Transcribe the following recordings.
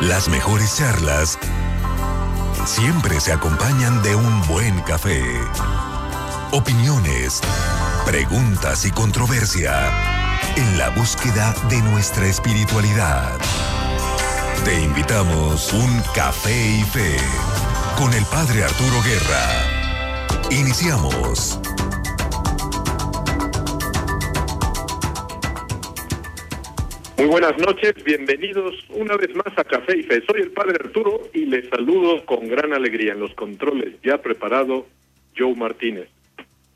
Las mejores charlas siempre se acompañan de un buen café. Opiniones, preguntas y controversia en la búsqueda de nuestra espiritualidad. Te invitamos un café y fe con el Padre Arturo Guerra. Iniciamos. Muy buenas noches, bienvenidos una vez más a Café y Fe. Soy el Padre Arturo y les saludo con gran alegría en los controles ya preparado Joe Martínez.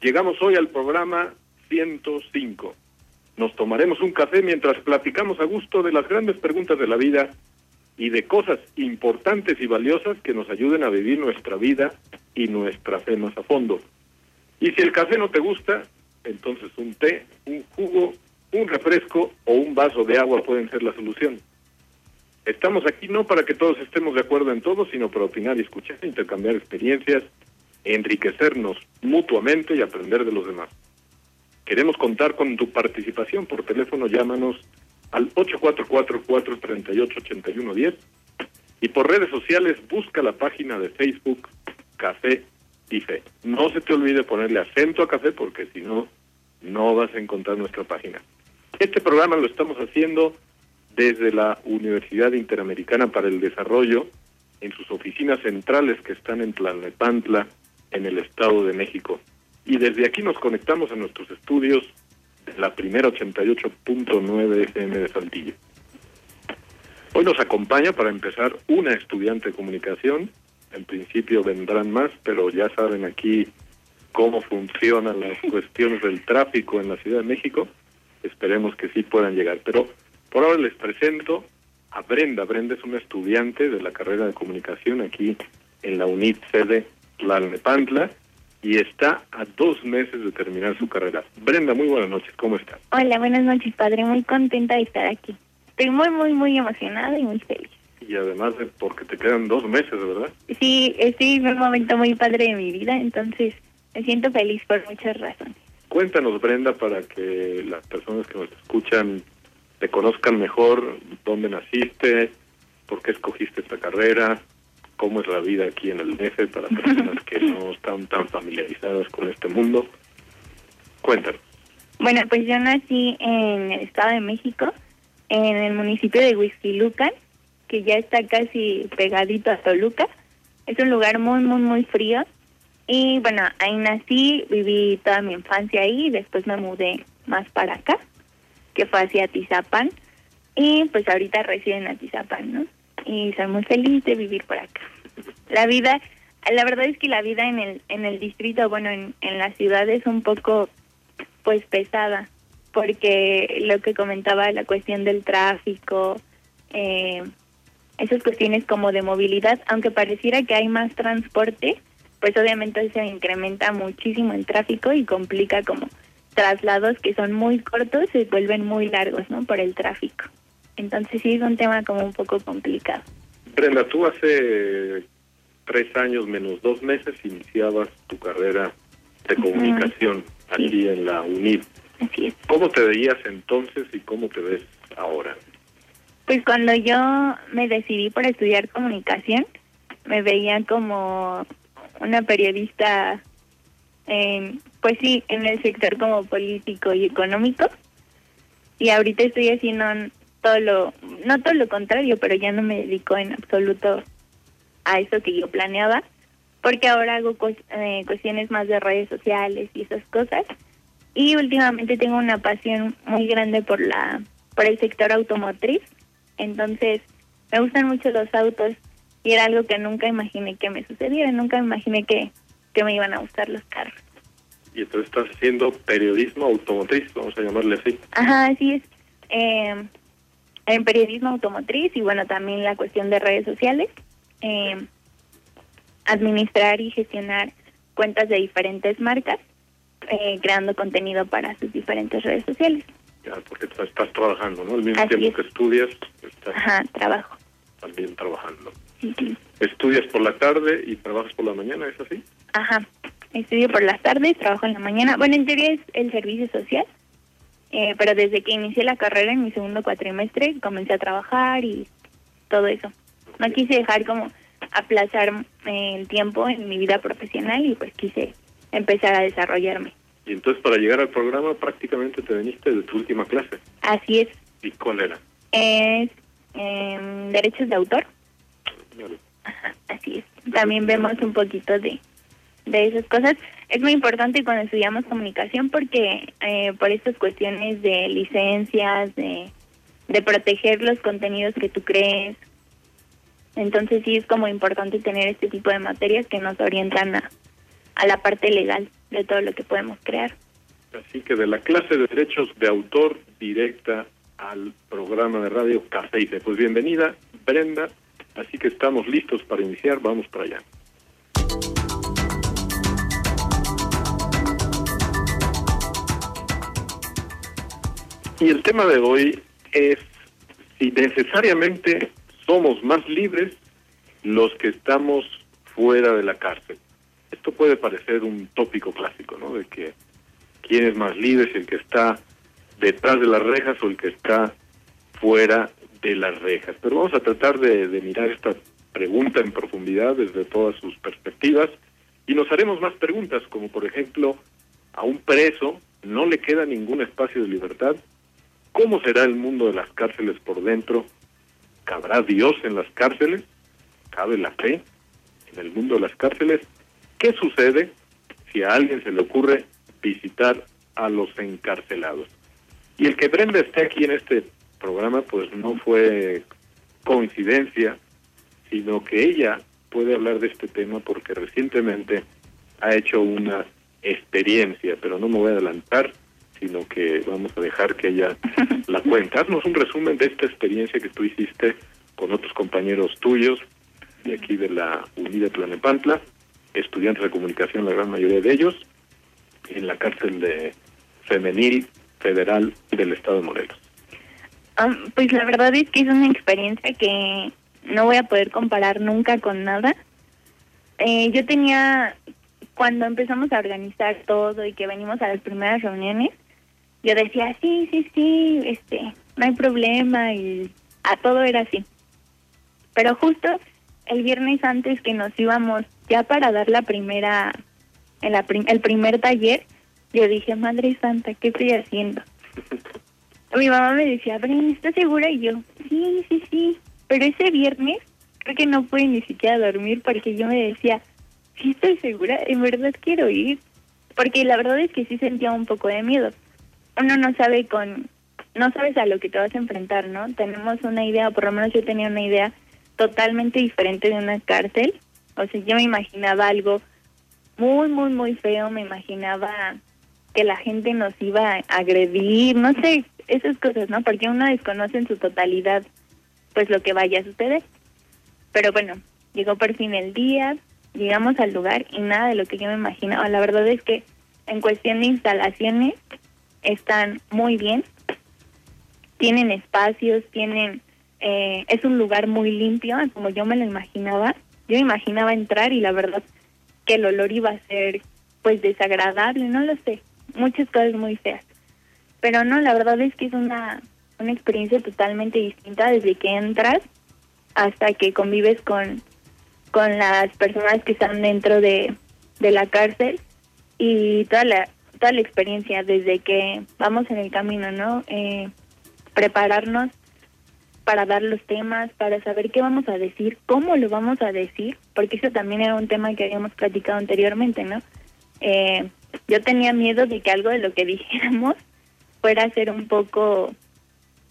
Llegamos hoy al programa 105. Nos tomaremos un café mientras platicamos a gusto de las grandes preguntas de la vida y de cosas importantes y valiosas que nos ayuden a vivir nuestra vida y nuestra fe más a fondo. Y si el café no te gusta, entonces un té, un jugo un refresco o un vaso de agua pueden ser la solución. Estamos aquí no para que todos estemos de acuerdo en todo, sino para opinar y escuchar, intercambiar experiencias, enriquecernos mutuamente y aprender de los demás. Queremos contar con tu participación por teléfono, llámanos al 844-438-8110 y por redes sociales busca la página de Facebook Café y. No se te olvide ponerle acento a café porque si no, no vas a encontrar nuestra página. Este programa lo estamos haciendo desde la Universidad Interamericana para el Desarrollo, en sus oficinas centrales que están en Tlalnepantla, en el Estado de México. Y desde aquí nos conectamos a nuestros estudios de la primera 88.9 FM de Saltillo. Hoy nos acompaña para empezar una estudiante de comunicación. En principio vendrán más, pero ya saben aquí cómo funcionan las cuestiones del tráfico en la Ciudad de México esperemos que sí puedan llegar. Pero por ahora les presento a Brenda. Brenda es una estudiante de la carrera de comunicación aquí en la UNIT sede Tlalnepantla y está a dos meses de terminar su carrera. Brenda, muy buenas noches, ¿cómo estás? Hola, buenas noches, padre. Muy contenta de estar aquí. Estoy muy, muy, muy emocionada y muy feliz. Y además de porque te quedan dos meses, ¿verdad? Sí, estoy en un momento muy padre de mi vida, entonces me siento feliz por muchas razones. Cuéntanos, Brenda, para que las personas que nos escuchan te conozcan mejor, dónde naciste, por qué escogiste esta carrera, cómo es la vida aquí en el DF para personas que no están tan familiarizadas con este mundo. Cuéntanos. Bueno, pues yo nací en el Estado de México, en el municipio de Huizquilucan, que ya está casi pegadito a Toluca. Es un lugar muy, muy, muy frío y bueno, ahí nací, viví toda mi infancia ahí, después me mudé más para acá, que fue hacia Tizapán. Y pues ahorita resido en Atizapán, ¿no? Y soy muy feliz de vivir por acá. La vida, la verdad es que la vida en el, en el distrito, bueno, en, en la ciudad es un poco, pues, pesada, porque lo que comentaba, la cuestión del tráfico, eh, esas cuestiones como de movilidad, aunque pareciera que hay más transporte, pues obviamente se incrementa muchísimo el tráfico y complica como traslados que son muy cortos se vuelven muy largos, ¿no? Por el tráfico. Entonces sí es un tema como un poco complicado. Brenda, tú hace tres años menos dos meses iniciabas tu carrera de comunicación aquí en la UNID. Así es. ¿Cómo te veías entonces y cómo te ves ahora? Pues cuando yo me decidí por estudiar comunicación, me veía como una periodista, en, pues sí, en el sector como político y económico. Y ahorita estoy haciendo todo lo, no todo lo contrario, pero ya no me dedico en absoluto a eso que yo planeaba, porque ahora hago eh, cuestiones más de redes sociales y esas cosas. Y últimamente tengo una pasión muy grande por la por el sector automotriz. Entonces, me gustan mucho los autos y era algo que nunca imaginé que me sucediera, nunca imaginé que, que me iban a gustar los carros. Y entonces estás haciendo periodismo automotriz, vamos a llamarle así. Ajá, así es. Eh, en periodismo automotriz y bueno, también la cuestión de redes sociales. Eh, administrar y gestionar cuentas de diferentes marcas, eh, creando contenido para sus diferentes redes sociales. Ya, porque estás trabajando, ¿no? Al mismo tiempo que estudias, estás Ajá, trabajo. también trabajando. ¿Estudias por la tarde y trabajas por la mañana, es así? Ajá, estudio por las tardes, trabajo en la mañana. Bueno, en teoría es el servicio social, eh, pero desde que inicié la carrera en mi segundo cuatrimestre comencé a trabajar y todo eso. No quise dejar como aplazar eh, el tiempo en mi vida profesional y pues quise empezar a desarrollarme. Y entonces para llegar al programa prácticamente te veniste de tu última clase. Así es. ¿Y cuál era? Es eh, derechos de autor. Así es. También vemos un poquito de, de esas cosas. Es muy importante cuando estudiamos comunicación porque eh, por estas cuestiones de licencias, de, de proteger los contenidos que tú crees, entonces sí es como importante tener este tipo de materias que nos orientan a, a la parte legal de todo lo que podemos crear. Así que de la clase de derechos de autor directa al programa de radio Café. Pues bienvenida, Brenda. Así que estamos listos para iniciar. Vamos para allá. Y el tema de hoy es si necesariamente somos más libres los que estamos fuera de la cárcel. Esto puede parecer un tópico clásico, ¿no? De que quién es más libre, si el que está detrás de las rejas o el que está fuera de las rejas. Pero vamos a tratar de, mirar esta pregunta en profundidad desde todas sus perspectivas y nos haremos más preguntas, como por ejemplo, a un preso no le queda ningún espacio de libertad. ¿Cómo será el mundo de las cárceles por dentro? ¿Cabrá Dios en las cárceles? ¿Cabe la fe en el mundo de las cárceles? ¿Qué sucede si a alguien se le ocurre visitar a los encarcelados? Y el que Brenda esté aquí en este programa, pues no fue coincidencia, sino que ella puede hablar de este tema porque recientemente ha hecho una experiencia, pero no me voy a adelantar, sino que vamos a dejar que ella la cuente. Haznos un resumen de esta experiencia que tú hiciste con otros compañeros tuyos de aquí de la Unidad Tlanepantla, estudiantes de comunicación, la gran mayoría de ellos, en la cárcel de femenil federal del estado de Morelos. Um, pues la verdad es que es una experiencia que no voy a poder comparar nunca con nada. Eh, yo tenía, cuando empezamos a organizar todo y que venimos a las primeras reuniones, yo decía, sí, sí, sí, este, no hay problema y a todo era así. Pero justo el viernes antes que nos íbamos ya para dar la primera, en la el primer taller, yo dije, Madre Santa, ¿qué estoy haciendo? Mi mamá me decía, ¿estás segura? Y yo, sí, sí, sí. Pero ese viernes creo que no pude ni siquiera dormir porque yo me decía, sí estoy segura, en verdad quiero ir. Porque la verdad es que sí sentía un poco de miedo. Uno no sabe con, no sabes a lo que te vas a enfrentar, ¿no? Tenemos una idea, por lo menos yo tenía una idea totalmente diferente de una cárcel. O sea, yo me imaginaba algo muy, muy, muy feo, me imaginaba que la gente nos iba a agredir, no sé, esas cosas, ¿no? Porque uno desconoce en su totalidad pues lo que vaya a suceder. Pero bueno, llegó por fin el día, llegamos al lugar y nada de lo que yo me imaginaba. La verdad es que en cuestión de instalaciones están muy bien, tienen espacios, tienen, eh, es un lugar muy limpio, como yo me lo imaginaba. Yo imaginaba entrar y la verdad que el olor iba a ser pues desagradable, no lo sé, muchas cosas muy feas. Pero no, la verdad es que es una, una experiencia totalmente distinta desde que entras hasta que convives con, con las personas que están dentro de, de la cárcel y toda la, toda la experiencia desde que vamos en el camino, ¿no? Eh, prepararnos para dar los temas, para saber qué vamos a decir, cómo lo vamos a decir, porque eso también era un tema que habíamos platicado anteriormente, ¿no? Eh, yo tenía miedo de que algo de lo que dijéramos fuera a ser un poco,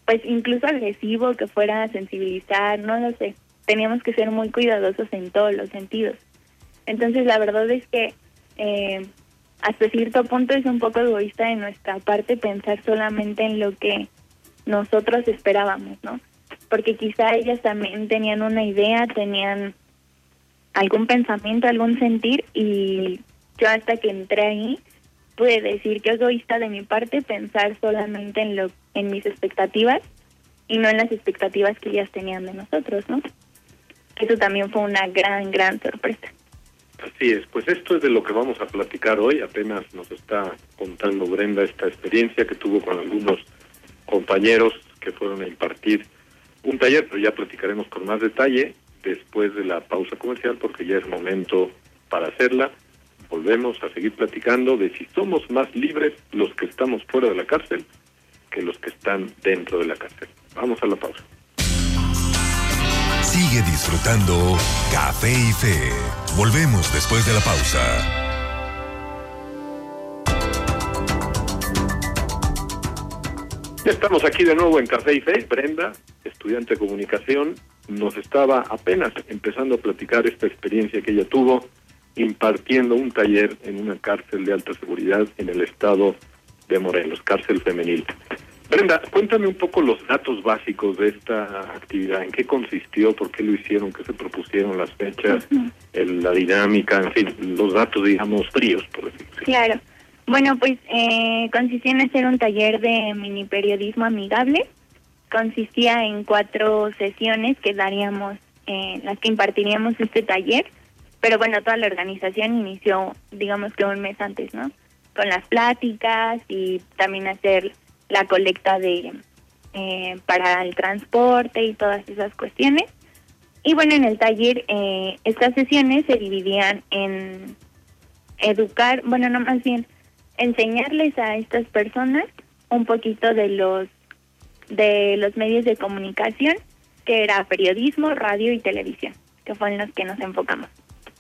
pues incluso agresivo, que fuera a sensibilizar, no lo sé. Teníamos que ser muy cuidadosos en todos los sentidos. Entonces la verdad es que eh, hasta cierto punto es un poco egoísta de nuestra parte pensar solamente en lo que nosotros esperábamos, ¿no? Porque quizá ellas también tenían una idea, tenían algún pensamiento, algún sentir y yo hasta que entré ahí pude decir que egoísta de mi parte pensar solamente en lo en mis expectativas y no en las expectativas que ellas tenían de nosotros, ¿no? Eso también fue una gran, gran sorpresa. Así es, pues esto es de lo que vamos a platicar hoy. Apenas nos está contando Brenda esta experiencia que tuvo con algunos compañeros que fueron a impartir un taller, pero ya platicaremos con más detalle. después de la pausa comercial porque ya es momento para hacerla. Volvemos a seguir platicando de si somos más libres los que estamos fuera de la cárcel que los que están dentro de la cárcel. Vamos a la pausa. Sigue disfrutando Café y Fe. Volvemos después de la pausa. Ya estamos aquí de nuevo en Café y Fe. Brenda, estudiante de comunicación, nos estaba apenas empezando a platicar esta experiencia que ella tuvo impartiendo un taller en una cárcel de alta seguridad en el estado de Morelos, cárcel femenil. Brenda, cuéntame un poco los datos básicos de esta actividad, en qué consistió, por qué lo hicieron, qué se propusieron las fechas, el, la dinámica, en fin, los datos, digamos, fríos, por decirlo así. Claro. Bueno, pues eh, consistía en hacer un taller de mini periodismo amigable. Consistía en cuatro sesiones que daríamos, eh, las que impartiríamos este taller. Pero bueno, toda la organización inició, digamos que un mes antes, ¿no? Con las pláticas y también hacer la colecta de eh, para el transporte y todas esas cuestiones. Y bueno, en el taller eh, estas sesiones se dividían en educar, bueno, no más bien enseñarles a estas personas un poquito de los de los medios de comunicación, que era periodismo, radio y televisión, que fueron los que nos enfocamos.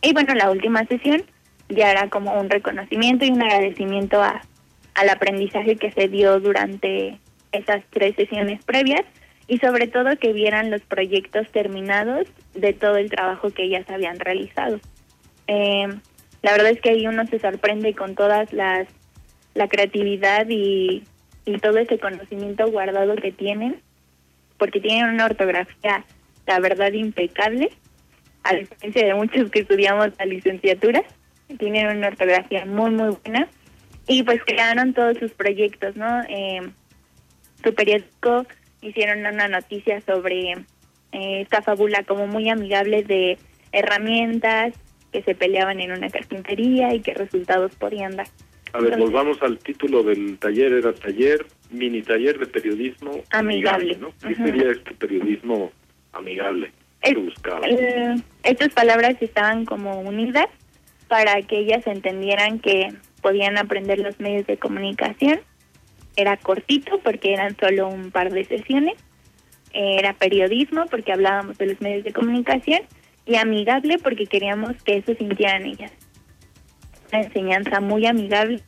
Y bueno, la última sesión ya era como un reconocimiento y un agradecimiento a, al aprendizaje que se dio durante esas tres sesiones previas y sobre todo que vieran los proyectos terminados de todo el trabajo que ellas habían realizado. Eh, la verdad es que ahí uno se sorprende con todas las la creatividad y, y todo ese conocimiento guardado que tienen, porque tienen una ortografía, la verdad, impecable, a diferencia de muchos que estudiamos la licenciatura, tienen una ortografía muy, muy buena, y pues crearon todos sus proyectos, ¿no? Eh, su periódico hicieron una noticia sobre eh, esta fábula como muy amigable de herramientas que se peleaban en una carpintería y qué resultados podían dar. A ver, volvamos al título del taller, era taller, mini taller de periodismo Amigable. ¿no? ¿Qué sería este periodismo amigable Eh, estas palabras estaban como unidas para que ellas entendieran que podían aprender los medios de comunicación. Era cortito porque eran solo un par de sesiones. Era periodismo porque hablábamos de los medios de comunicación. Y amigable porque queríamos que eso sintieran ellas. Una enseñanza muy amigable.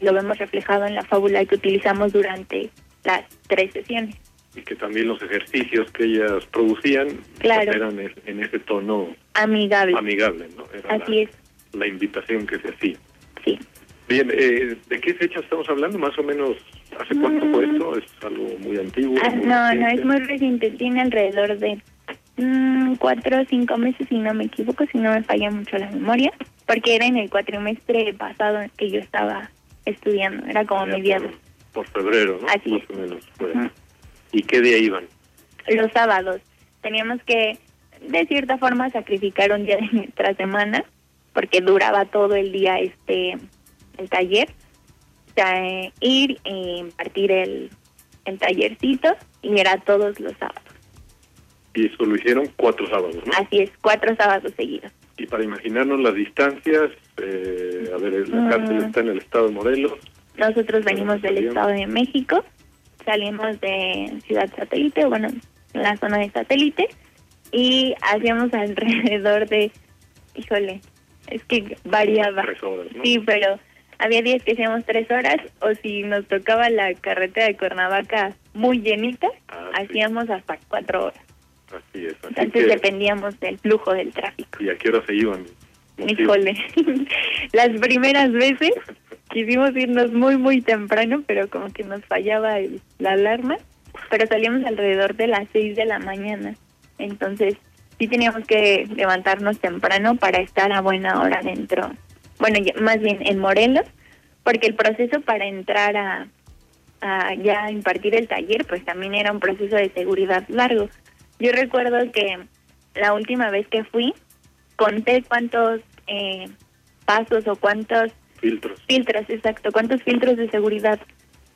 Lo vemos reflejado en la fábula que utilizamos durante las tres sesiones. Y que también los ejercicios que ellas producían Claro. eran en ese tono Amigable. amigable, ¿no? Era Así la, es, la invitación que se hacía. sí. Bien, eh, ¿de qué fecha estamos hablando? Más o menos, ¿hace cuánto fue esto? ¿Es algo muy antiguo? Ah, muy no, no, es muy reciente. Tiene alrededor de mm, cuatro o cinco meses, si no me equivoco, si no me falla mucho la memoria, porque era en el cuatrimestre pasado que yo estaba estudiando, era como mediados, Por, por febrero, ¿no? Así Más o menos. fue. ¿Y qué día iban? los sábados. Teníamos que, de cierta forma, sacrificar un día de nuestra semana, porque duraba todo el día este el taller. O sea, eh, ir y impartir el, el tallercito, y era todos los sábados. Y eso lo hicieron cuatro sábados, ¿no? Así es, cuatro sábados seguidos. Y para imaginarnos las distancias, eh, a ver, la Mm. cárcel está en el estado de Morelos. Nosotros venimos del. Estado de México, salimos de Ciudad Satélite, o bueno, la zona de Satélite, y hacíamos alrededor de, híjole, es que variaba. Tres horas, ¿no? Sí, pero había días que hacíamos tres horas, o si nos tocaba la carretera de Cuernavaca muy llenita, Ah, sí. hacíamos hasta cuatro horas. Así es. Así Entonces que, dependíamos del flujo del tráfico. ¿Y a qué hora se iban? Híjole, las primeras veces quisimos irnos muy, muy temprano, pero como que nos fallaba el- la alarma, pero salíamos alrededor de las 6 de la mañana. Entonces, sí teníamos que levantarnos temprano para estar a buena hora dentro, bueno, ya- más bien en Morelos, porque el proceso para entrar a, a ya impartir el taller, pues también era un proceso de seguridad largo. Yo recuerdo que la última vez que fui, conté cuántos eh, pasos o cuántos Filtros. filtros, exacto, cuántos filtros de seguridad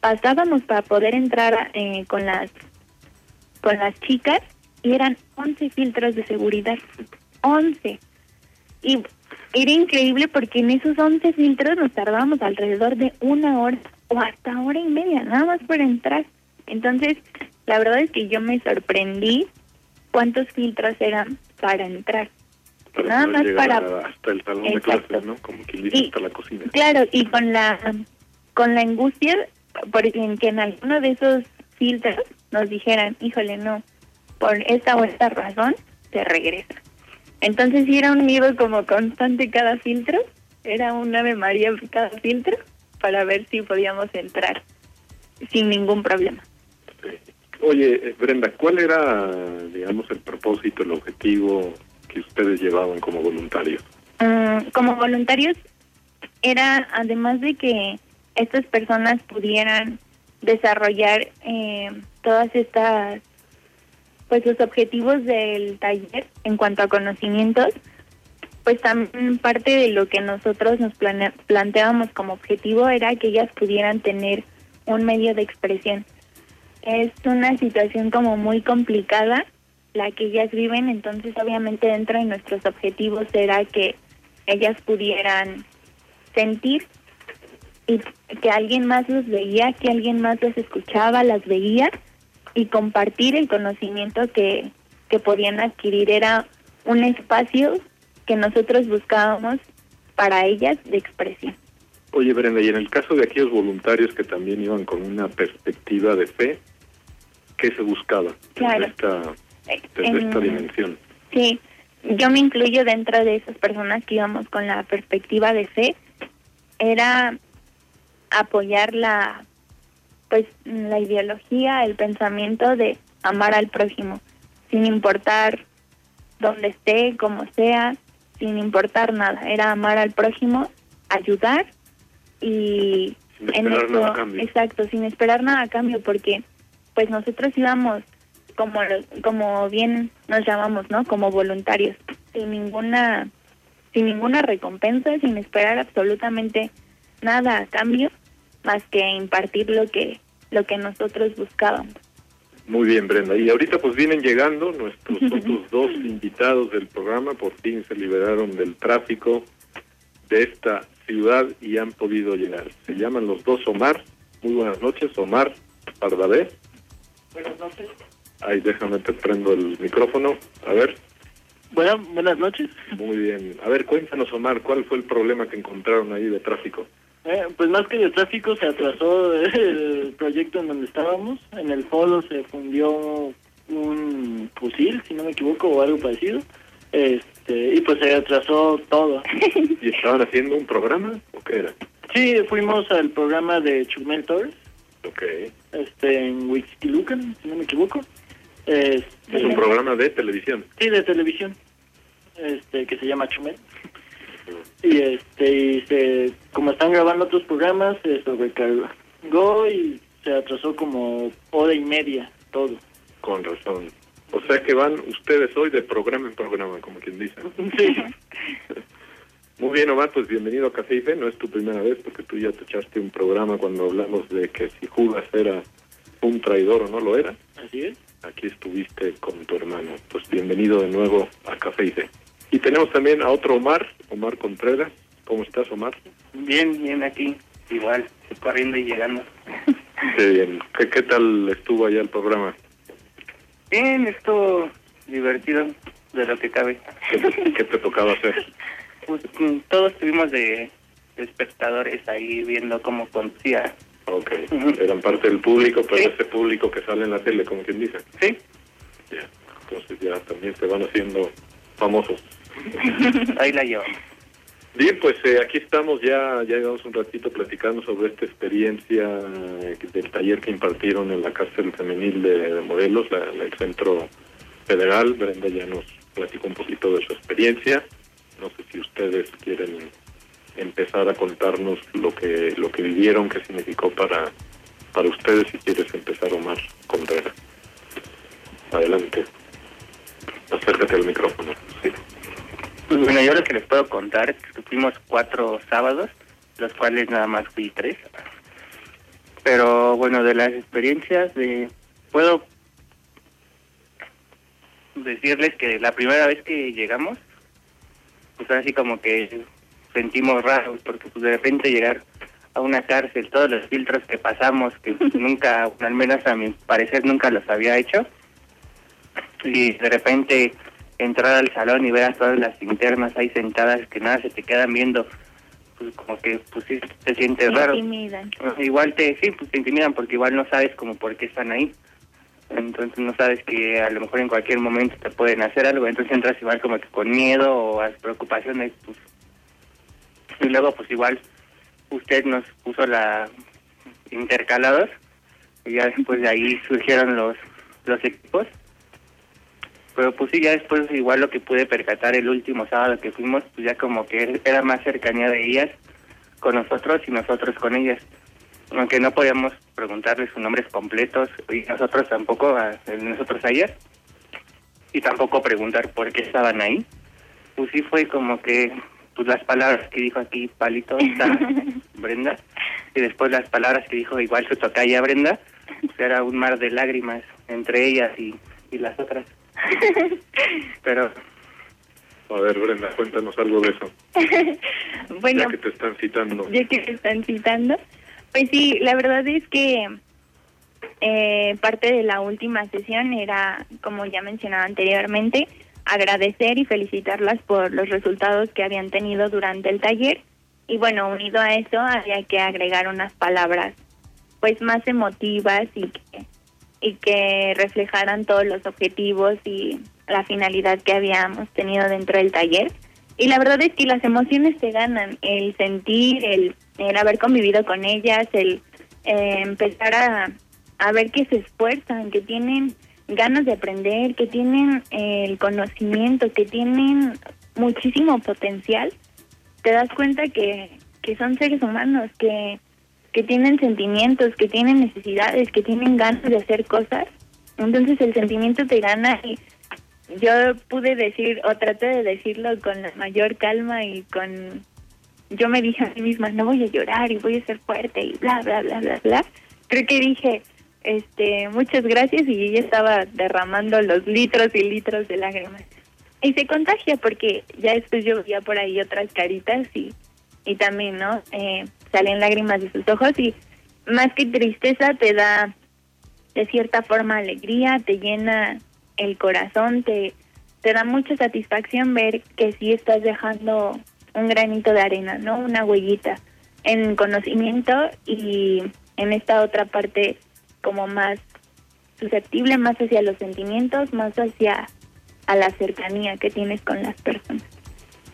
pasábamos para poder entrar eh, con las con las chicas y eran 11 filtros de seguridad. 11. Y era increíble porque en esos 11 filtros nos tardábamos alrededor de una hora o hasta hora y media, nada más por entrar. Entonces, la verdad es que yo me sorprendí cuántos filtros eran para entrar. Para Nada más para- hasta el salón de clases, ¿no? Como dice, Y- hasta la cocina. Claro, y con la con la angustia porque en que en alguno de esos filtros nos dijeran, híjole, no, por esta o esta razón, se regresa. Entonces sí era un miedo como constante cada filtro, era un Ave María cada filtro para ver si podíamos entrar sin ningún problema. Oye, Brenda, ¿cuál era, digamos, el propósito, el objetivo que ustedes llevaban como voluntarios? Mm, como voluntarios era además de que estas personas pudieran desarrollar eh, todas estas pues los objetivos del taller en cuanto a conocimientos pues también parte de lo que nosotros nos plane- planteábamos como objetivo era que ellas pudieran tener un medio de expresión es una situación como muy complicada la que ellas viven, entonces obviamente dentro de nuestros objetivos era que ellas pudieran sentir y que alguien más los veía, que alguien más las escuchaba, las veía y compartir el conocimiento que, que podían adquirir. Era un espacio que nosotros buscábamos para ellas de expresión. Oye, Brenda, y en el caso de aquellos voluntarios que también iban con una perspectiva de fe, ¿qué se buscaba Claro. desde esta, desde En- esta dimensión? Sí, yo me incluyo dentro de esas personas que íbamos con la perspectiva de fe. Era apoyar la, pues, la ideología, el pensamiento de amar al prójimo, sin importar dónde esté, cómo sea, sin importar nada. Era amar al prójimo, ayudar y Sin en esperar nada a cambio. exacto, sin esperar nada a cambio, porque pues nosotros íbamos como como bien nos llamamos, ¿no? Como voluntarios, sin ninguna sin ninguna recompensa, sin esperar absolutamente nada a cambio, más que impartir lo que lo que nosotros buscábamos. Muy bien, Brenda. Y ahorita pues vienen llegando nuestros otros dos invitados del programa, por fin se liberaron del tráfico de esta ciudad y han podido llegar. Se llaman los dos Omar. Muy buenas noches, Omar Pardavé. Buenas noches. Ay, déjame te prendo el micrófono. A ver, Bueno, buenas noches. muy bien. A ver, cuéntanos, Omar, ¿cuál fue el problema que encontraron ahí de tráfico? Eh, pues más que de tráfico se atrasó el proyecto en donde estábamos. En el polo se fundió un fusil, si no me equivoco, o algo parecido. Este, y pues se atrasó todo. ¿Y estaban haciendo un programa o qué era? Sí, fuimos al programa de Chumel Torres, Ok. este, en Huixquilucan, si no me equivoco. Este, Es un programa de televisión. Sí, de televisión, este, que se llama Chumel. Y este, y se, como están grabando otros programas, se sobrecargó y se atrasó como hora y media todo. Con razón. O sea que van ustedes hoy de programa en programa, como quien dice. Sí, Muy bien, Omar, pues bienvenido a Café y Fe. No es tu primera vez porque tú ya te echaste un programa cuando hablamos de que si Judas era un traidor o no lo era. así es. Aquí estuviste con tu hermano. Pues bienvenido de nuevo a Café y Fe. Y tenemos también a otro Omar, Omar Contreras. ¿Cómo estás, Omar? Bien, bien aquí, igual, corriendo y llegando. Qué bien. ¿Qué, qué tal estuvo allá el programa? Bien, estuvo divertido de lo que cabe. ¿Qué te, qué te tocaba hacer? Pues mm, todos estuvimos de, de espectadores ahí viendo cómo conducía. Ok. Eran parte del público, pero Sí. ese público que sale en la tele, como quien dice. Sí, Ya. Entonces ya también se van haciendo famosos. ahí la llevamos. Bien, pues eh, aquí estamos ya, ya llevamos un ratito platicando sobre esta experiencia eh, del taller que impartieron en la cárcel femenil de, de Morelos, la, la- el centro federal. Brenda ya nos platicó un poquito de su experiencia. No sé si ustedes quieren empezar a contarnos lo que lo que vivieron, qué significó para para ustedes. Si quieres empezar, Omar Contreras. Adelante. Acércate al micrófono. Sí. Pues bueno, yo lo que les puedo contar es que fuimos cuatro sábados, los cuales nada más fui tres. Pero bueno, de las experiencias de... Puedo... decirles que la primera vez que llegamos, pues así como que sentimos raro, porque pues de repente llegar a una cárcel, todos los filtros que pasamos, que nunca, al menos a mi parecer nunca los había hecho, y de repente entrar al salón y ver a todas las internas ahí sentadas que nada se te quedan viendo, pues como que pues sí te sientes raro. Intimidan. Igual te, sí, pues te intimidan porque igual no sabes como por qué están ahí. Entonces no sabes que a lo mejor en cualquier momento te pueden hacer algo, entonces entras igual como que con miedo o preocupaciones, pues. Y luego pues igual usted nos puso la intercalados y ya después de ahí surgieron los los equipos. Pero pues sí, ya después igual lo que pude percatar el último sábado que fuimos, pues ya como que era más cercanía de ellas con nosotros y nosotros con ellas. Aunque no podíamos preguntarles sus nombres completos y nosotros tampoco, a, nosotros a ellas. Y tampoco preguntar por qué estaban ahí. Pues sí fue como que pues las palabras que dijo aquí Palito, esta Brenda, y después las palabras que dijo igual su tocaya Brenda, pues era un mar de lágrimas entre ellas y, y las otras. Pero A ver, Brenda, cuéntanos algo de eso, bueno, ya que te están citando. ya que te están citando, pues sí, la verdad es que eh, parte de la última sesión era, como ya mencionaba anteriormente, agradecer y felicitarlas por los resultados que habían tenido durante el taller. Y bueno, unido a eso, había que agregar unas palabras pues más emotivas y que, y que reflejaran todos los objetivos y la finalidad que habíamos tenido dentro del taller. Y la verdad es que las emociones te ganan, el sentir, el, el haber convivido con ellas, el eh, empezar a, a ver que se esfuerzan, que tienen ganas de aprender, que tienen el conocimiento, que tienen muchísimo potencial, te das cuenta que, que son seres humanos, que, que tienen sentimientos, que tienen necesidades, que tienen ganas de hacer cosas. Entonces el sentimiento te gana y yo pude decir o traté de decirlo con la mayor calma y con yo me dije a mí misma no voy a llorar y voy a ser fuerte y bla bla bla bla bla creo que dije este muchas gracias y ella estaba derramando los litros y litros de lágrimas y se contagia porque ya después yo veía por ahí otras caritas y y también no eh, salen lágrimas de sus ojos y más que tristeza te da de cierta forma alegría te llena el corazón, te, te da mucha satisfacción ver que sí estás dejando un granito de arena, ¿no? Una huellita en conocimiento y en esta otra parte como más susceptible, más hacia los sentimientos, más hacia a la cercanía que tienes con las personas.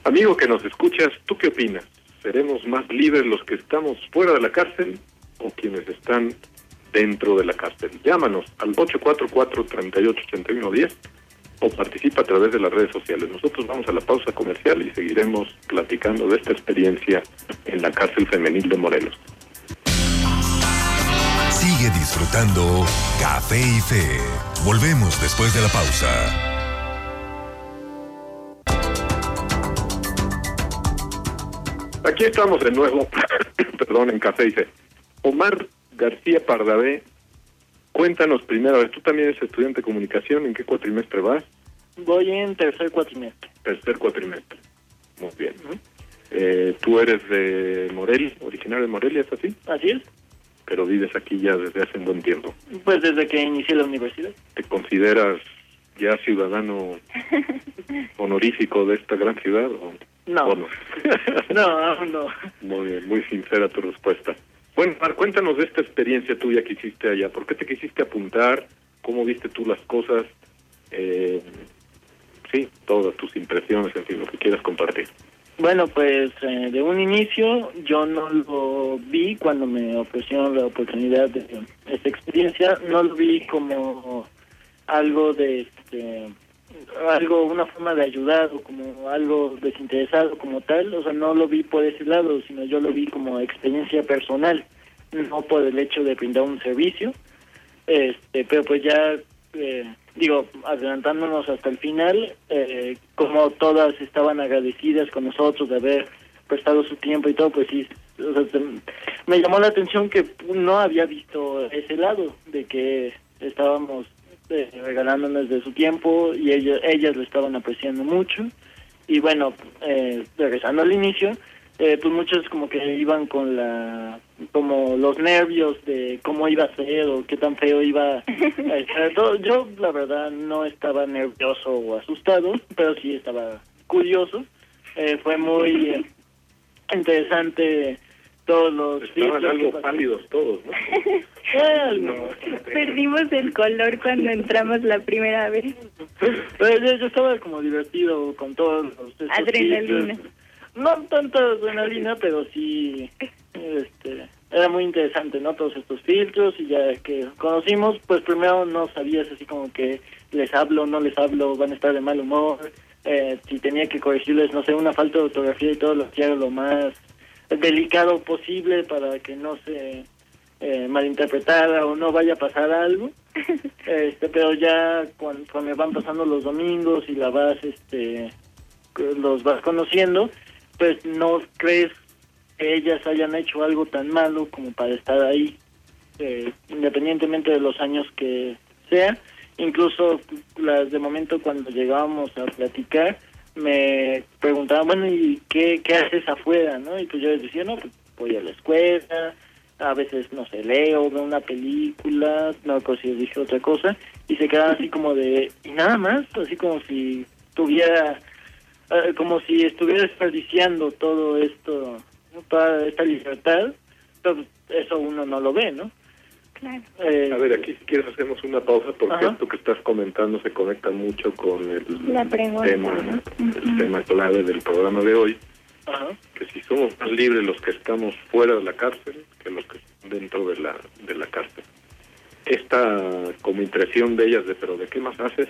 Amigo que nos escuchas, ¿tú qué opinas? ¿Seremos más libres los que estamos fuera de la cárcel o quienes están dentro de la cárcel? Llámanos al 844-388110 o participa a través de las redes sociales. Nosotros vamos a la pausa comercial y seguiremos platicando de esta experiencia en la cárcel femenil de Morelos. Sigue disfrutando Café y Fe. Volvemos después de la pausa. Aquí estamos de nuevo, perdón, en Café y Fe. Omar García Pardavé, cuéntanos primero, a ver, tú también eres estudiante de comunicación, ¿en qué cuatrimestre vas? Voy en tercer cuatrimestre. Tercer cuatrimestre. Muy bien. Eh, tú eres de Morelia, originario de Morelia, ¿es así? Así es. Pero vives aquí ya desde hace un buen tiempo. Pues desde que inicié la universidad. ¿Te consideras ya ciudadano honorífico de esta gran ciudad o, No. o no? No, aún no. Muy bien, muy sincera tu respuesta. Bueno, Mar, cuéntanos de esta experiencia tuya que hiciste allá. ¿Por qué te quisiste apuntar? ¿Cómo viste tú las cosas? Eh, sí, todas tus impresiones, en fin, lo que quieras compartir. Bueno, pues eh, de un inicio yo no lo vi cuando me ofrecieron la oportunidad de esta experiencia, no lo vi como algo de este, algo una forma de ayudar o como algo desinteresado como tal, o sea, no lo vi por ese lado, sino yo lo vi como experiencia personal, no por el hecho de brindar un servicio, este, pero pues ya eh, digo, adelantándonos hasta el final, eh, como todas estaban agradecidas con nosotros de haber prestado su tiempo y todo, pues sí, o sea, se- me llamó la atención que no había visto ese lado, de que estábamos eh, regalándonos de su tiempo y ellas, ellas lo estaban apreciando mucho. Y bueno, eh, regresando al inicio, eh, pues muchos como que iban con la como los nervios de cómo iba a ser o qué tan feo iba a estar todo. Yo la verdad no estaba nervioso o asustado, pero sí estaba curioso. Eh, fue muy eh, interesante todos los Estaban algo pálidos todos, ¿no? Perdimos el color cuando entramos la primera vez. Pero yo, yo estaba como divertido con todos los Adrenalina. No tanta adrenalina, pero sí este era muy interesante, ¿no? Todos estos filtros y ya que conocimos, pues primero no sabías así como que les hablo, no les hablo, van a estar de mal humor. Eh, si tenía que corregirles, no sé, una falta de ortografía y todo lo hacía lo más delicado posible para que no se eh, malinterpretara o no vaya a pasar algo. Este, pero ya cuando, cuando van pasando los domingos y la vas, este, los vas conociendo, pues no crees que ellas hayan hecho algo tan malo como para estar ahí, eh, independientemente de los años que sea. Incluso las de momento cuando llegábamos a platicar, me preguntaban, bueno, ¿y qué, qué haces afuera? ¿no? Y pues yo les decía, no, pues voy a la escuela, a veces, no sé, leo, veo una película, no recuerdo si dije otra cosa, y se quedaban así como de, y nada más, así como si tuviera, eh, como si estuviera desperdiciando todo esto, ¿no? toda esta libertad, pero pues, eso uno no lo ve, ¿no? Claro. Eh, A ver, aquí si quieres hacemos una pausa porque Ajá. esto que estás comentando se conecta mucho con el La pregunta, tema, ¿no? el tema clave del programa de hoy, ajá. que si somos más libres los que estamos fuera de la cárcel que los que están dentro de la, de la cárcel. Esta como impresión de ellas de, pero ¿de qué más haces?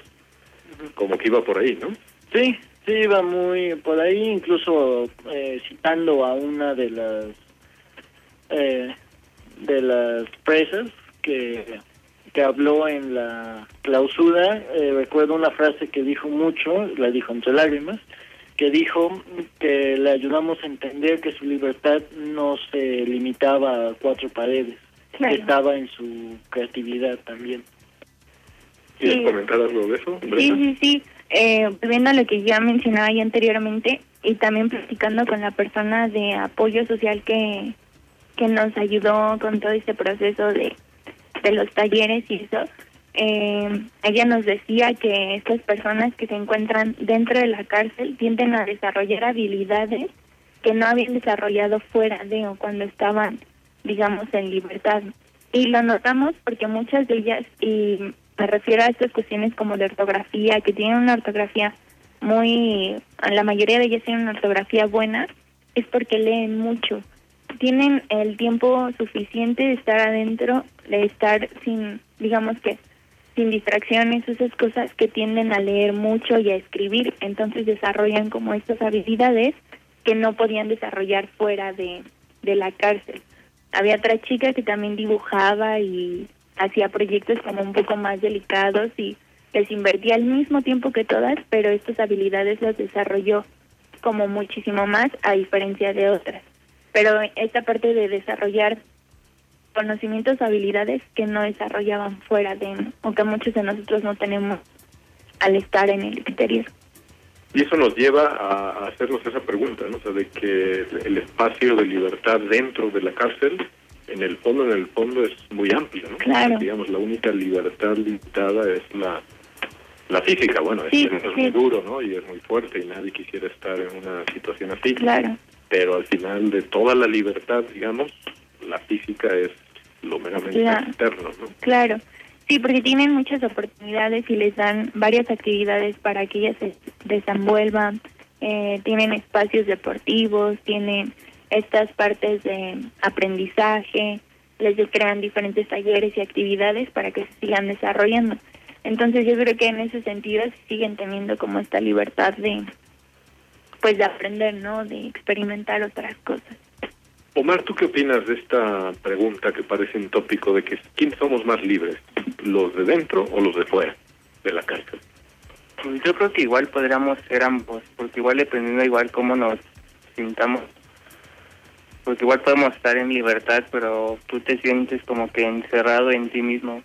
Como que iba por ahí, ¿no? Sí, sí, iba muy por ahí, incluso eh, citando a una de las eh, de las presas que, que habló en la clausura. eh, recuerdo una frase que dijo mucho, la dijo entre lágrimas, que dijo que le ayudamos a entender que su libertad no se limitaba a cuatro paredes, Claro. que estaba en su creatividad también. ¿Quieres Sí. comentar algo de eso? Sí, sí, sí. Eh, viendo lo que ya mencionaba ya anteriormente y también platicando con la persona de apoyo social que, que nos ayudó con todo este proceso de, de los talleres y eso, eh, ella nos decía que estas personas que se encuentran dentro de la cárcel tienden a desarrollar habilidades que no habían desarrollado fuera de o cuando estaban, digamos, en libertad. Y lo notamos porque muchas de ellas, y me refiero a estas cuestiones como de ortografía, que tienen una ortografía muy, la mayoría de ellas tienen una ortografía buena, es porque leen mucho. Tienen el tiempo suficiente de estar adentro, de estar sin, digamos que, sin distracciones, esas cosas que tienden a leer mucho y a escribir, entonces desarrollan como estas habilidades que no podían desarrollar fuera de, de la cárcel. Había otra chica que también dibujaba y hacía proyectos como un poco más delicados y les invertía al mismo tiempo que todas, pero estas habilidades las desarrolló como muchísimo más a diferencia de otras. Pero esta parte de desarrollar conocimientos habilidades que no desarrollaban fuera de, o que muchos de nosotros no tenemos al estar en el exterior. Y eso nos lleva a hacernos esa pregunta, ¿no? O sea, de que el espacio de libertad dentro de la cárcel, en el fondo, en el fondo es muy amplio, ¿no? Claro. Digamos, la única libertad limitada es la la física, bueno, Sí, es, sí. muy duro, ¿no? Y es muy fuerte y nadie quisiera estar en una situación así. Claro, Pero al final de toda la libertad, digamos, la física es lo meramente Claro. externo, ¿no? claro. Sí, porque tienen muchas oportunidades y les dan varias actividades para que ellas se desenvuelvan. Eh, tienen espacios deportivos, tienen estas partes de aprendizaje, les crean diferentes talleres y actividades para que se sigan desarrollando. Entonces yo creo que en ese sentido siguen teniendo como esta libertad de pues de aprender, ¿no? De experimentar otras cosas. Omar, ¿tú qué opinas de esta pregunta que parece un tópico de que quién somos más libres, los de dentro o los de fuera de la cárcel? Pues yo creo que igual podríamos ser ambos, porque igual dependiendo igual cómo nos sintamos, porque igual podemos estar en libertad, pero tú te sientes como que encerrado en ti mismo,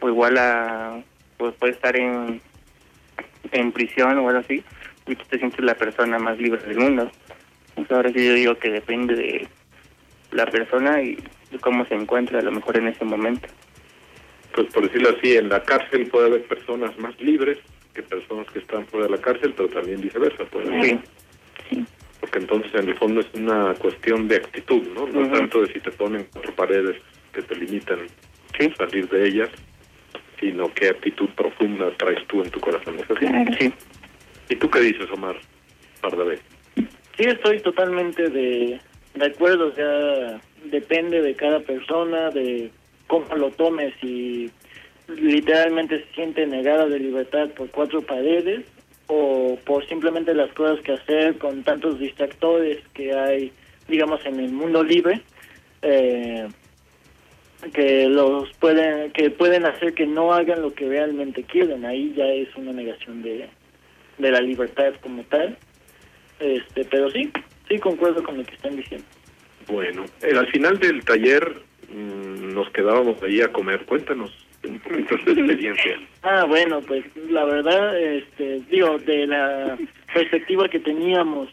o igual a pues puedes estar en, en prisión o algo así y tú te sientes la persona más libre del mundo. Pues ahora sí yo digo que depende de la persona y de cómo se encuentra a lo mejor en ese momento. Pues por decirlo así, en la cárcel puede haber personas más libres que personas que están fuera de la cárcel, pero también viceversa. Puede haber. Sí. Porque entonces en el fondo es una cuestión de actitud, ¿no? Tanto de si te ponen cuatro paredes que te limitan Sí. salir de ellas, sino qué actitud profunda traes tú en tu corazón. ¿Es así? Claro. Sí. ¿Y tú qué dices, Omar Pardavé? Sí, estoy totalmente de, de acuerdo, o sea, depende de cada persona, de cómo lo tomes, si literalmente se siente negada de libertad por cuatro paredes o por simplemente las cosas que hacer con tantos distractores que hay, digamos, en el mundo libre, eh, que los pueden que pueden hacer que no hagan lo que realmente quieren. Ahí ya es una negación de, de la libertad como tal. Este, pero sí, sí concuerdo con lo que están diciendo. Bueno, eh, al final del taller mm, nos quedábamos ahí a comer. Cuéntanos un poquito de experiencia. Ah, bueno, pues la verdad, este, digo, de la perspectiva que teníamos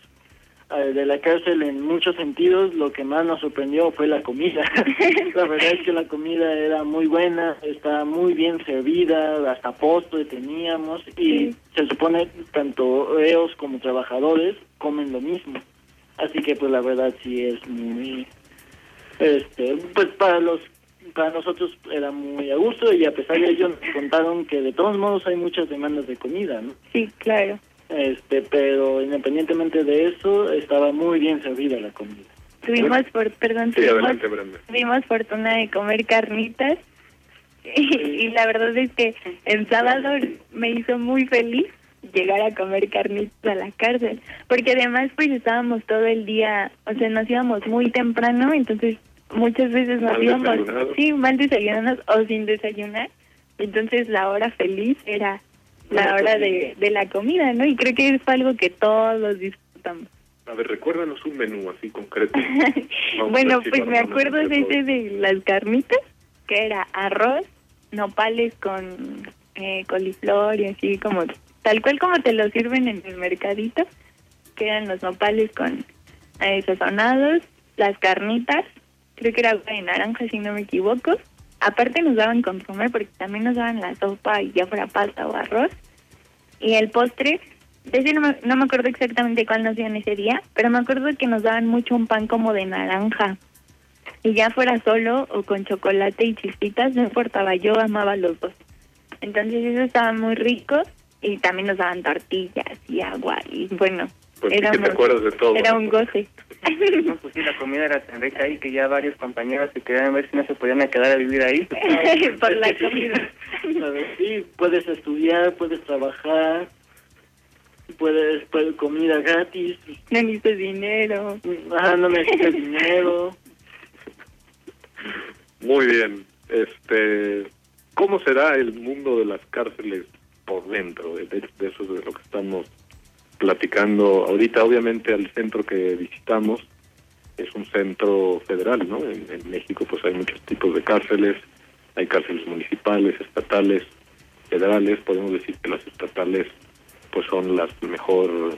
eh, de la cárcel en muchos sentidos, lo que más nos sorprendió fue la comida. la verdad es que la comida era muy buena, estaba muy bien servida, hasta postre teníamos y Sí. se supone tanto reos como trabajadores comen lo mismo. Así que pues la verdad sí es muy este pues para los para nosotros era muy a gusto y a pesar de ello nos contaron que de todos modos hay muchas demandas de comida, ¿no? Sí, claro. Este, pero independientemente de eso estaba muy bien servida la comida. Tuvimos, por, perdón, Sí, tuvimos, adelante, Brenda. tuvimos fortuna de comer carnitas y, y la verdad es que el sábado me hizo muy feliz llegar a comer carnitas a la cárcel, porque además pues estábamos todo el día, o sea, nos íbamos muy temprano, entonces muchas veces nos íbamos, sí, mal desayunados o sin desayunar, entonces la hora feliz era la hora de, de la comida, ¿no? Y creo que es algo que todos disfrutamos. A ver, recuérdanos un menú así concreto. Bueno, pues me acuerdo de ese de las carnitas, que era arroz, nopales con eh, coliflor y así como tal cual como te lo sirven en el mercadito, que eran los nopales con eh, sazonados, las carnitas, creo que era agua de naranja si no me equivoco. Aparte nos daban consomé porque también nos daban la sopa y ya fuera pasta o arroz. Y el postre, de ese no me, no me acuerdo exactamente cuál nos dieron ese día, pero me acuerdo que nos daban mucho un pan como de naranja. Y ya fuera solo o con chocolate y chispitas, no importaba, yo amaba los dos. Entonces eso estaba muy rico y también nos daban tortillas y agua y bueno, Pues sí que te acuerdas de todo. era un goce. No, pues sí, la comida era tan rica ahí que ya varios compañeros se querían ver si no se podían quedar a vivir ahí. Por la comida. Sí, puedes estudiar, puedes trabajar, puedes, puedes comida gratis, No necesito dinero. ajá, no necesitas dinero. Muy bien. Este, ¿Cómo será el mundo de las cárceles por dentro? De, de eso es de lo que estamos platicando ahorita. Obviamente al centro que visitamos es un centro federal, ¿no? En, en México pues hay muchos tipos de cárceles. Hay cárceles municipales, estatales, federales. Podemos decir que las estatales pues son las mejor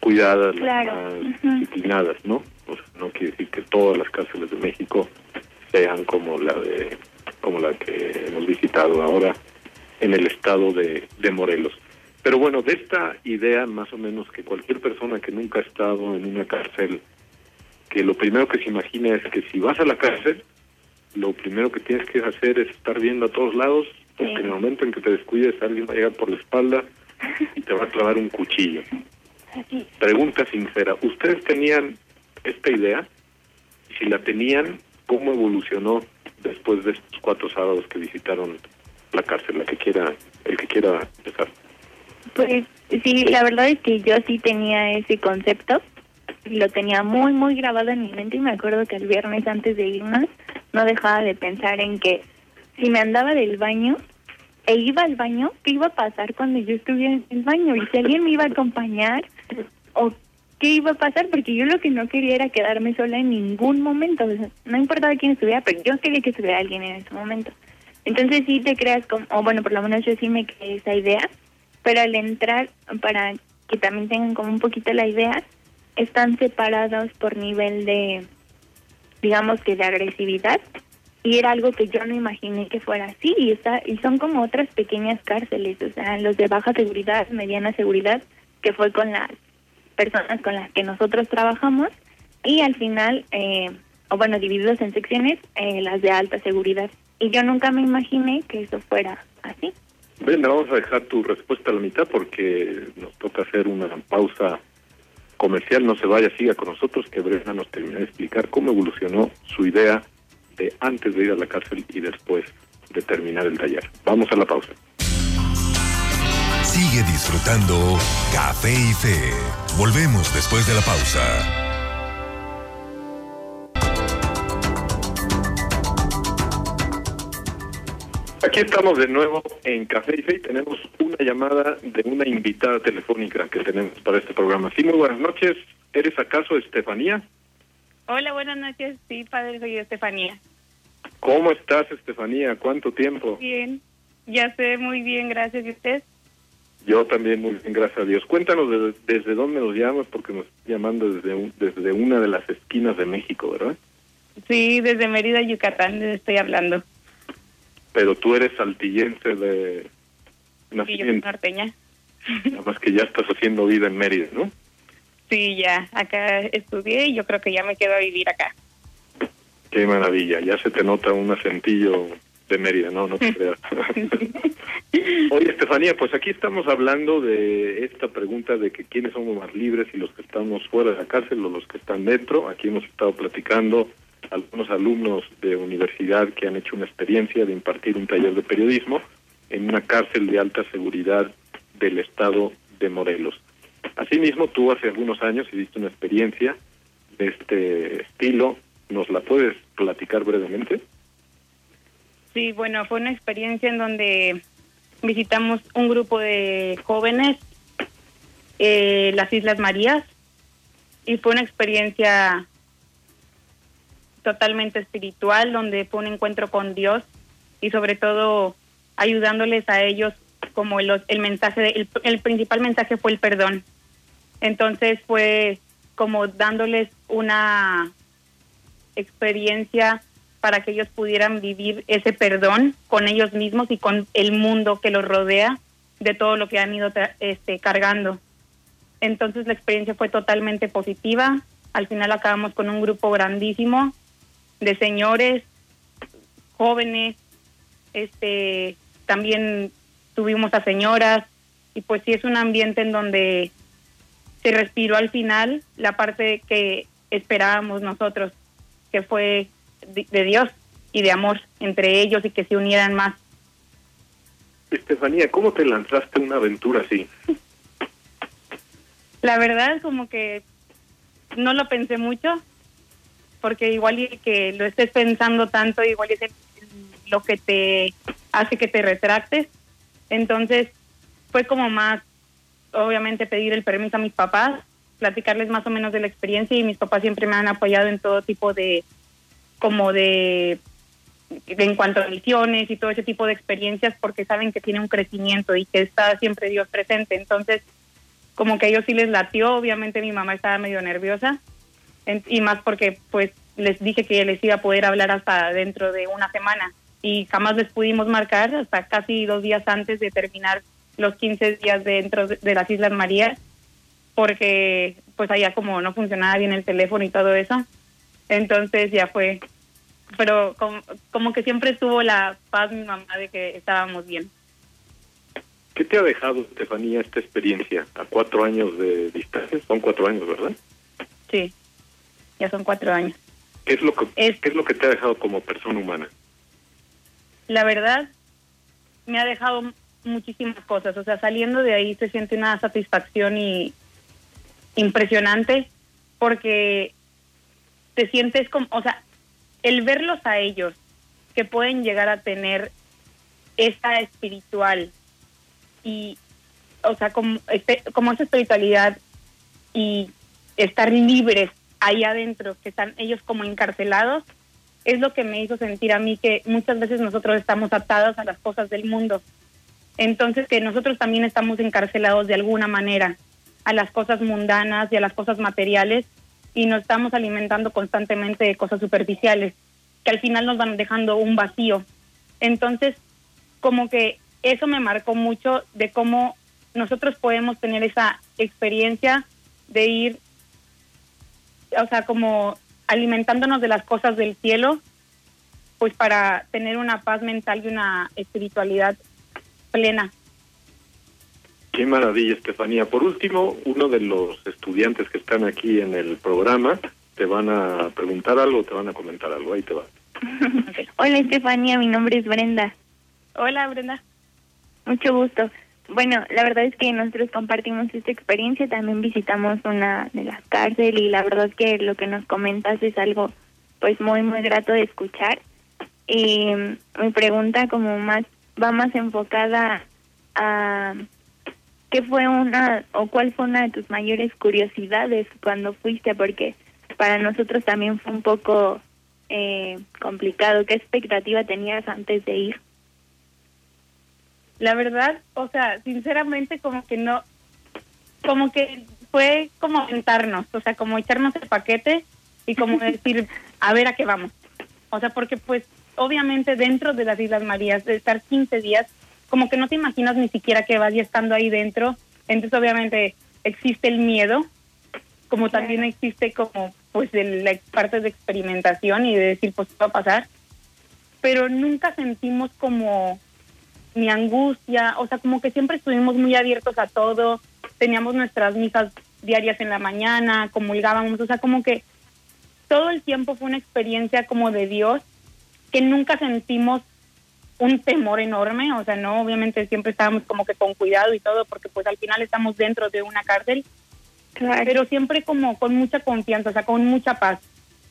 cuidadas, Claro. las más disciplinadas, ¿no? O sea, no quiere decir que todas las cárceles de México sean como la de como la que hemos visitado ahora en el estado de, de Morelos. Pero bueno, de esta idea más o menos que cualquier persona que nunca ha estado en una cárcel, que lo primero que se imagina es que si vas a la cárcel, lo primero que tienes que hacer es estar viendo a todos lados, porque Sí. en el momento en que te descuides alguien va a llegar por la espalda y te va a clavar un cuchillo. Pregunta sincera, ¿ustedes tenían esta idea? Si la tenían, ¿cómo evolucionó después de estos cuatro sábados que visitaron la cárcel? La que quiera, el que quiera empezar. Pues sí, la verdad es que yo sí tenía ese concepto, lo tenía muy, muy grabado en mi mente y me acuerdo que el viernes antes de irnos no dejaba de pensar en que si me andaba del baño e iba al baño, ¿qué iba a pasar cuando yo estuviera en el baño? Y si alguien me iba a acompañar, o qué iba a pasar, porque yo lo que no quería era quedarme sola en ningún momento, no importaba quién estuviera, pero yo quería que estuviera alguien en ese momento. Entonces sí te creas como, o bueno, por lo menos yo sí me creé esa idea, pero al entrar, para que también tengan como un poquito la idea, están separados por nivel de, digamos que de agresividad, y era algo que yo no imaginé que fuera así, y, está, y son como otras pequeñas cárceles, o sea, los de baja seguridad, mediana seguridad, que fue con las personas con las que nosotros trabajamos, y al final, eh, o bueno, divididos en secciones, eh, las de alta seguridad. Y yo nunca me imaginé que eso fuera así. Brenda, vamos a dejar tu respuesta a la mitad porque nos toca hacer una pausa comercial. No se vaya, siga con nosotros, que Brenda nos termine de explicar cómo evolucionó su idea de antes de ir a la cárcel y después de terminar el taller. Vamos a la pausa. Sigue disfrutando Café y Fe. Volvemos después de la pausa. Aquí estamos de nuevo en Café y Fe y tenemos una llamada de una invitada telefónica que tenemos para este programa. Sí, muy buenas noches. ¿Eres acaso Estefanía? Hola, buenas noches. Sí, padre, soy Estefanía. ¿Cómo estás, Estefanía? ¿Cuánto tiempo? Bien, ya sé, muy bien, gracias. ¿Y usted? Yo también muy bien, gracias a Dios. Cuéntanos de- desde dónde nos llamas, porque nos estás llamando desde, un- desde una de las esquinas de México, ¿verdad? Sí, desde Mérida, Yucatán, les estoy hablando. Pero tú eres saltillense de nacimiento, norteña. nada más que ya estás haciendo vida en Mérida, ¿no? Sí, ya, acá estudié y yo creo que ya me quedo a vivir acá. Qué maravilla, ya se te nota un acentillo de Mérida, no, no te creas. Oye, Estefanía, pues aquí estamos hablando de esta pregunta de que quiénes somos más libres, y los que estamos fuera de la cárcel o los que están dentro. Aquí hemos estado platicando algunos alumnos de universidad que han hecho una experiencia de impartir un taller de periodismo en una cárcel de alta seguridad del estado de Morelos. Asimismo, tú hace algunos años hiciste una experiencia de este estilo. ¿Nos la puedes platicar brevemente? Sí, bueno, fue una experiencia en donde visitamos un grupo de jóvenes, eh, las Islas Marías, y fue una experiencia totalmente espiritual, donde fue un encuentro con Dios y sobre todo ayudándoles a ellos como el, mensaje, de- el, principal mensaje fue el perdón. Entonces fue como dándoles una experiencia para que ellos pudieran vivir ese perdón con ellos mismos y con el mundo que los rodea de todo lo que han ido este, cargando. Entonces la experiencia fue totalmente positiva. Al final acabamos con un grupo grandísimo de señores, jóvenes, este, también tuvimos a señoras y pues sí es un ambiente en donde se respiró al final la parte que esperábamos nosotros, que fue de, de Dios y de amor entre ellos y que se unieran más. Estefanía, ¿cómo te lanzaste a una aventura así? La verdad como que no lo pensé mucho, porque igual y que lo estés pensando tanto, igual es lo que te hace que te retractes. Entonces fue como más, obviamente, pedir el permiso a mis papás, platicarles más o menos de la experiencia y mis papás siempre me han apoyado en todo tipo de, como de, en cuanto a misiones y todo ese tipo de experiencias porque saben que tiene un crecimiento y que está siempre Dios presente. Entonces, como que a ellos sí les latió, obviamente mi mamá estaba medio nerviosa y más porque pues les dije que les iba a poder hablar hasta dentro de una semana. Y jamás les pudimos marcar hasta casi dos días antes de terminar los 15 días dentro de, las Islas Marías porque pues allá como no funcionaba bien el teléfono y todo eso. Entonces ya fue. Pero como, como que siempre tuvo la paz mi mamá de que estábamos bien. ¿Qué te ha dejado, Estefanía, esta experiencia a cuatro años de distancia? Son cuatro años, ¿verdad? sí ya son cuatro años ¿Qué es lo que, Es- ¿qué es lo que te ha dejado como persona humana? la verdad me ha dejado muchísimas cosas. O sea, saliendo de ahí se siente una satisfacción y impresionante porque te sientes como, o sea, el verlos a ellos que pueden llegar a tener esa espiritual y, o sea, como, este- como esa espiritualidad y estar libres ahí adentro, que están ellos como encarcelados, es lo que me hizo sentir a mí que muchas veces nosotros estamos atados a las cosas del mundo. Entonces que nosotros también estamos encarcelados de alguna manera a las cosas mundanas y a las cosas materiales y nos estamos alimentando constantemente de cosas superficiales que al final nos van dejando un vacío. Entonces, como que eso me marcó mucho de cómo nosotros podemos tener esa experiencia de ir, o sea, como alimentándonos de las cosas del cielo, pues para tener una paz mental y una espiritualidad plena. Qué maravilla, Estefanía. Por último, uno de los estudiantes que están aquí en el programa te van a preguntar algo, te van a comentar algo. Ahí te va. Hola Estefanía, mi nombre es Brenda. Hola Brenda. Mucho gusto. Bueno, la verdad es que nosotros compartimos esta experiencia, también visitamos una de las cárceles y la verdad que lo que nos comentas es algo pues muy muy grato de escuchar. Y mi pregunta como más va más enfocada a qué fue una o cuál fue una de tus mayores curiosidades cuando fuiste porque para nosotros también fue un poco eh, complicado. ¿Qué expectativa tenías antes de ir? La verdad, o sea, sinceramente como que no, como que fue como sentarnos, o sea, como echarnos el paquete y como decir, a ver a qué vamos. O sea, porque pues obviamente dentro de las Islas Marías, de estar 15 días, como que no te imaginas ni siquiera que vas ya estando ahí dentro. Entonces obviamente existe el miedo, como también existe como pues de la parte de experimentación y de decir pues qué va a pasar. Pero nunca sentimos como ni angustia, o sea, como que siempre estuvimos muy abiertos a todo, teníamos nuestras misas diarias en la mañana, comulgábamos, o sea, como que todo el tiempo fue una experiencia como de Dios que nunca sentimos un temor enorme, o sea, no, obviamente siempre estábamos como que con cuidado y todo, porque pues al final estamos dentro de una cárcel, pero siempre como con mucha confianza, o sea, con mucha paz.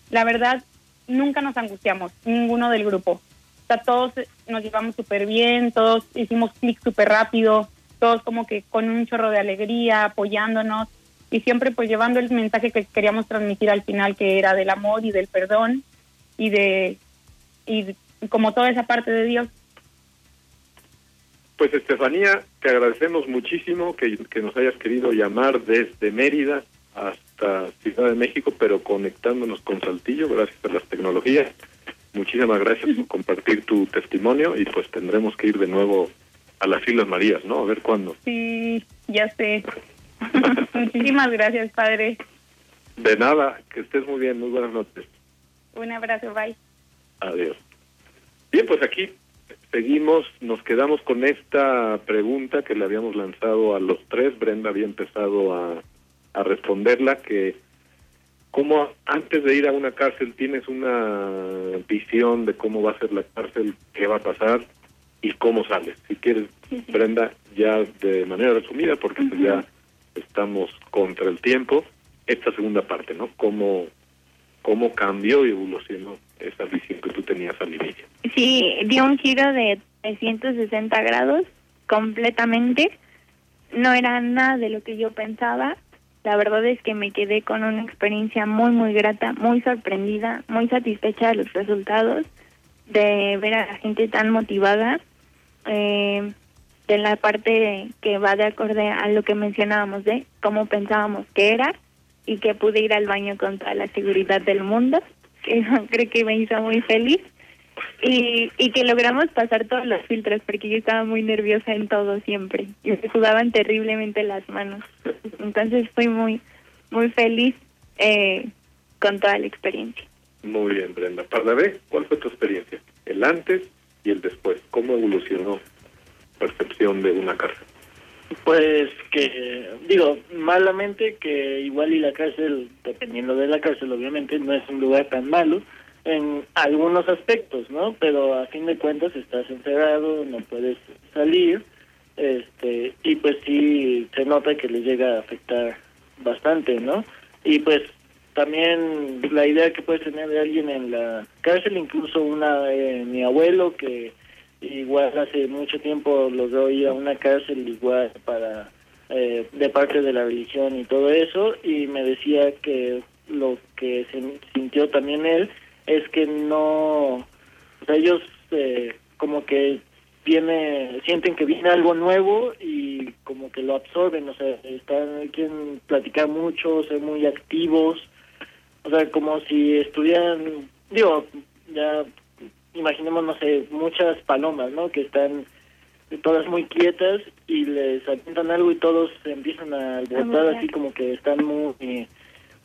La verdad, nunca nos angustiamos, ninguno del grupo sea, todos nos llevamos súper bien, todos hicimos clic súper rápido, todos como que con un chorro de alegría, apoyándonos y siempre pues llevando el mensaje que queríamos transmitir al final, que era del amor y del perdón y de y como toda esa parte de Dios. Pues Estefanía, te agradecemos muchísimo que, que nos hayas querido llamar desde Mérida hasta Ciudad de México, pero conectándonos con Saltillo gracias a las tecnologías. Muchísimas gracias por compartir tu testimonio y pues tendremos que ir de nuevo a las Islas Marías, ¿no? A ver cuándo. Sí, ya sé. Muchísimas gracias, padre. De nada, que estés muy bien, muy buenas noches. Un abrazo, bye. Adiós. Bien, pues aquí seguimos, nos quedamos con esta pregunta que le habíamos lanzado a los tres. Brenda había empezado a, a responderla, que cómo antes de ir a una cárcel tienes una visión de cómo va a ser la cárcel, qué va a pasar y cómo sales. Si quieres, Brenda, ya de manera resumida, porque pues ya estamos contra el tiempo, esta segunda parte, ¿no? Cómo, cómo cambió y evolucionó esa visión que tú tenías al inicio. Sí, dio un giro de 360 grados completamente. No era nada de lo que yo pensaba la verdad es que me quedé con una experiencia muy, muy grata, muy sorprendida, muy satisfecha de los resultados, de ver a la gente tan motivada, eh, de la parte que va de acorde a lo que mencionábamos de cómo pensábamos que era y que pude ir al baño con toda la seguridad del mundo, que creo que me hizo muy feliz y, y que logramos pasar todos los filtros porque yo estaba muy nerviosa en todo siempre. Y me sudaban terriblemente las manos. Entonces fui muy muy feliz eh, con toda la experiencia. Muy bien Brenda. Ver ¿cuál fue tu experiencia? el antes y el después. ¿cómo evolucionó percepción de una cárcel? Pues que, digo, malamente que igual y la cárcel, dependiendo de la cárcel, obviamente no es un lugar tan malo, en algunos aspectos, ¿no? Pero a fin de cuentas estás encerrado, no puedes salir, este, y pues sí se nota que le llega a afectar bastante, ¿no? Y pues también la idea que puedes tener de alguien en la cárcel, incluso una eh, mi abuelo que igual hace mucho tiempo logró ir a una cárcel igual para eh, de parte de la religión y todo eso y me decía que lo que se sintió también él es que no, o sea, ellos eh, como que viene, sienten que viene algo nuevo y como que lo absorben, o sea, están, quieren platicar mucho, ser muy activos, o sea, como si estuvieran, digo, ya imaginemos, no sé, muchas palomas, ¿no? Que están todas muy quietas y les apuntan algo y todos empiezan a alborotar así como que están muy,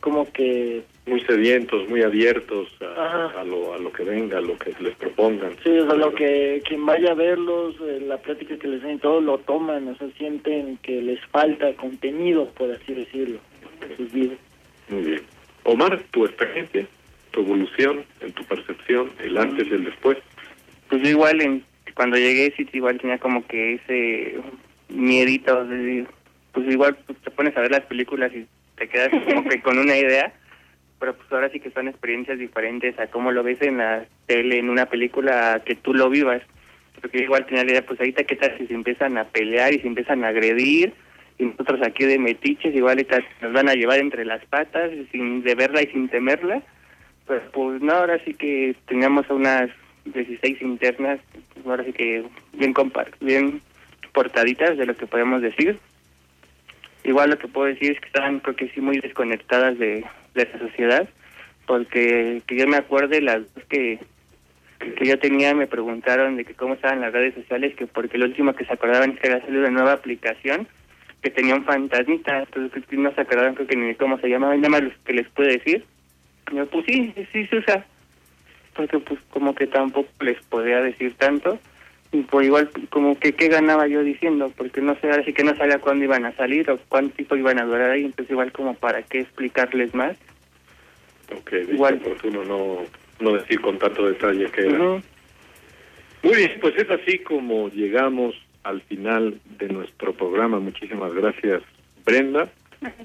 como que muy sedientos, muy abiertos a, a, lo, a lo que venga, a lo que les propongan. Sí, o sea, lo que quien vaya a verlos, eh, la plática que les den, todo lo toman, o sea, sienten que les falta contenido, por así decirlo, en sus vidas. Muy bien. Omar, tu experiencia, tu evolución, en tu percepción, el antes y el después. Pues igual, en, cuando llegué, sí, igual tenía como que ese miedito, de, pues igual pues, te pones a ver las películas y te quedas como que con una idea pero pues ahora sí que son experiencias diferentes a cómo lo ves en la tele, en una película, que tú lo vivas. Porque igual tenía la idea, pues ahorita qué tal si se empiezan a pelear y se empiezan a agredir, y nosotros aquí de metiches igual nos van a llevar entre las patas, sin de verla y sin temerla. Pues, pues no, ahora sí que teníamos unas 16 internas, ahora sí que bien, bien portaditas de lo que podemos decir. Igual lo que puedo decir es que estaban, creo que sí, muy desconectadas de, de la sociedad, porque que yo me acuerde las que que yo tenía me preguntaron de que cómo estaban las redes sociales, que porque lo último que se acordaban es que había salido una nueva aplicación que tenía un fantasmita, entonces no se acordaban creo que ni cómo se llamaba, nada más que les puede decir. Yo, pues sí, sí se usa, porque pues como que tampoco les podía decir tanto y por igual como que qué ganaba yo diciendo porque no sé que no sabía cuándo iban a salir o cuánto tiempo iban a durar ahí entonces igual como para qué explicarles más. Ok igual. oportuno no no decir con tanto detalle que era. Muy bien pues es así como llegamos al final de nuestro programa. Muchísimas gracias Brenda.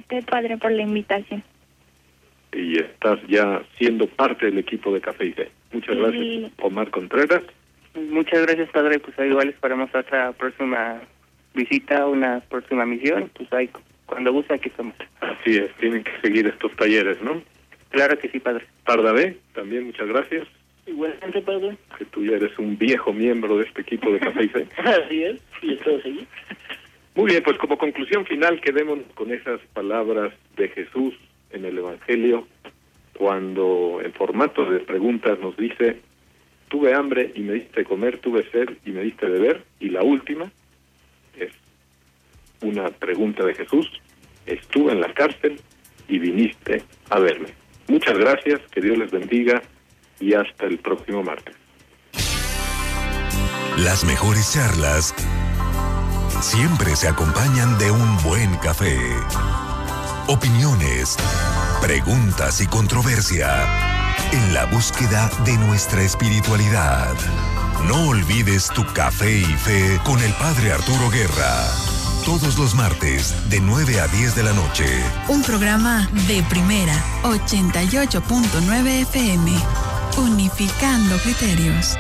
Qué padre por la invitación. Y estás ya siendo parte del equipo de Café y Té. Muchas gracias, Omar Contreras. Muchas gracias, padre. Pues ahí igual esperamos otra próxima visita, una próxima misión. Pues ahí, cuando guste, aquí estamos. Así es, tienen que seguir estos talleres, ¿no? Claro que sí, padre. Pardavé, también muchas gracias. Igualmente, padre. Que tú ya eres un viejo miembro de este equipo de Café y Así es, y seguir. Muy bien, pues como conclusión final, quedemos con esas palabras de Jesús en el Evangelio, cuando en formato de preguntas nos dice, tuve hambre y me diste comer, tuve sed y me diste beber. Y la última es una pregunta de Jesús. Estuve en la cárcel y viniste a verme. Muchas gracias, que Dios les bendiga y hasta el próximo martes. Las mejores charlas siempre se acompañan de un buen café. Opiniones, preguntas y controversia en la búsqueda de nuestra espiritualidad. No olvides tu café y fe con el Padre Arturo Guerra. Todos los martes de 9 a 10 de la noche. Un programa de primera 88.9 FM. Unificando criterios.